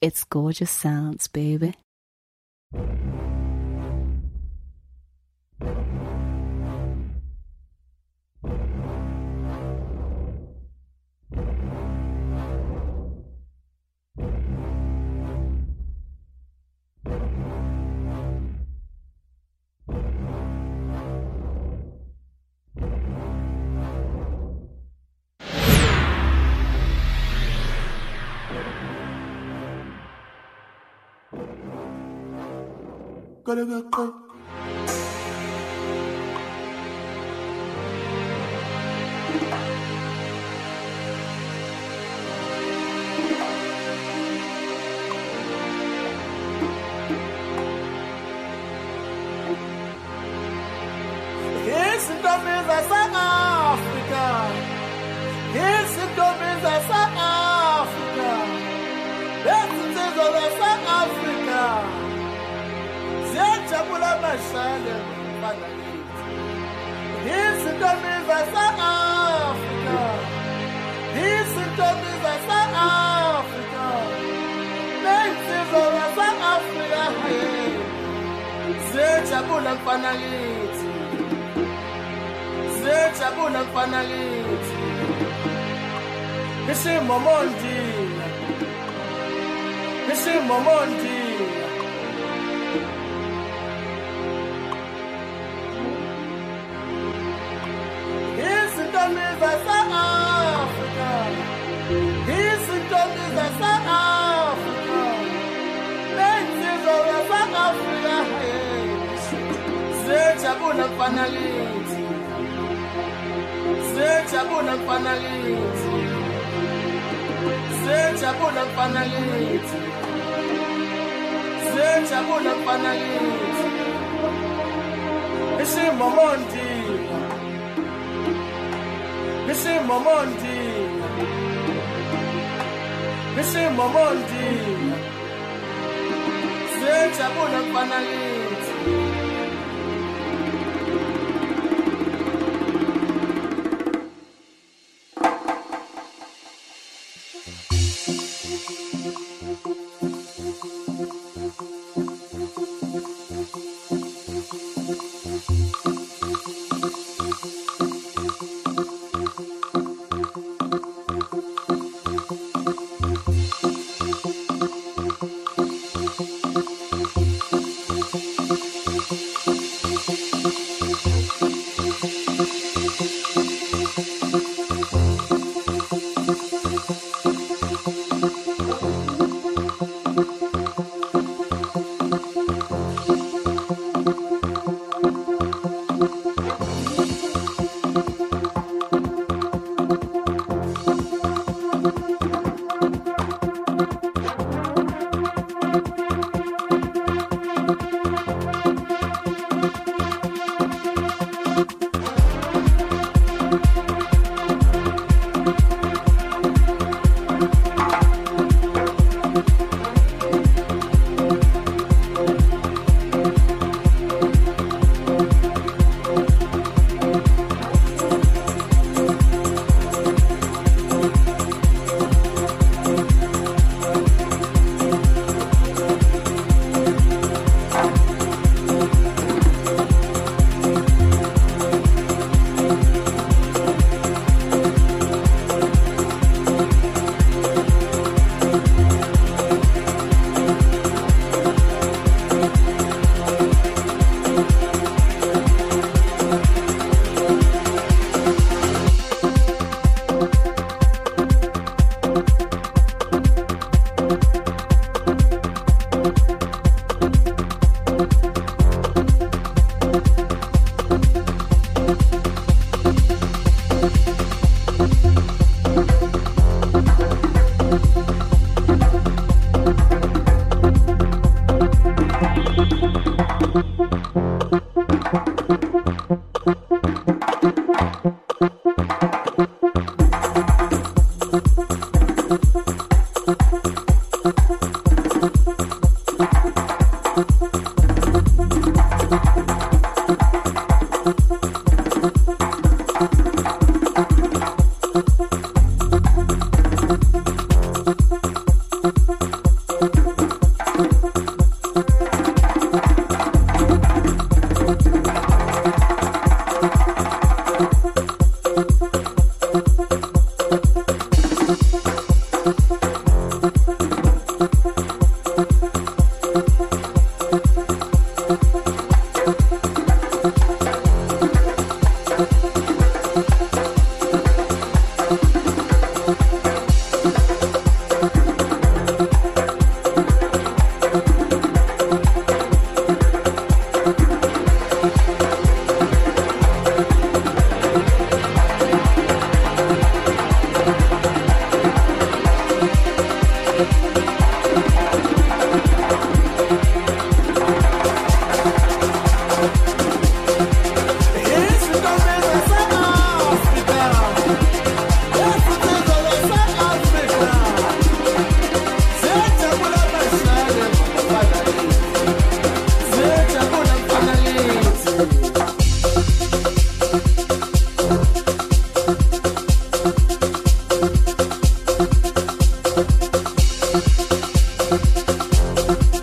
It's Gorjaas sounds, baby. Quick. Izintombi Izintombi zase-Afrika Izintombi zase-Afrika Lezinsizwa zase-Afrika Ziyajabula mfana kithi Ziyajabula mfana kithi Ishimomondila Ishimomondila siyajabula kufana lithi siyajabula kufana lithi siyajabula kufana lithi siyajabula kufana lithi isimomondi isimomondi isimomondi siyajabula kufana lithi Bye.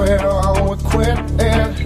Oh, I would quit it.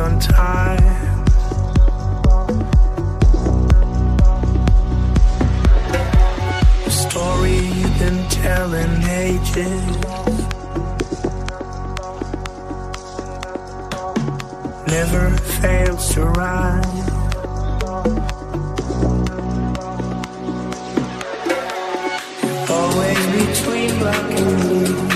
on time. The story you've been telling ages. Never fails to rise. Always between black and blue.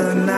The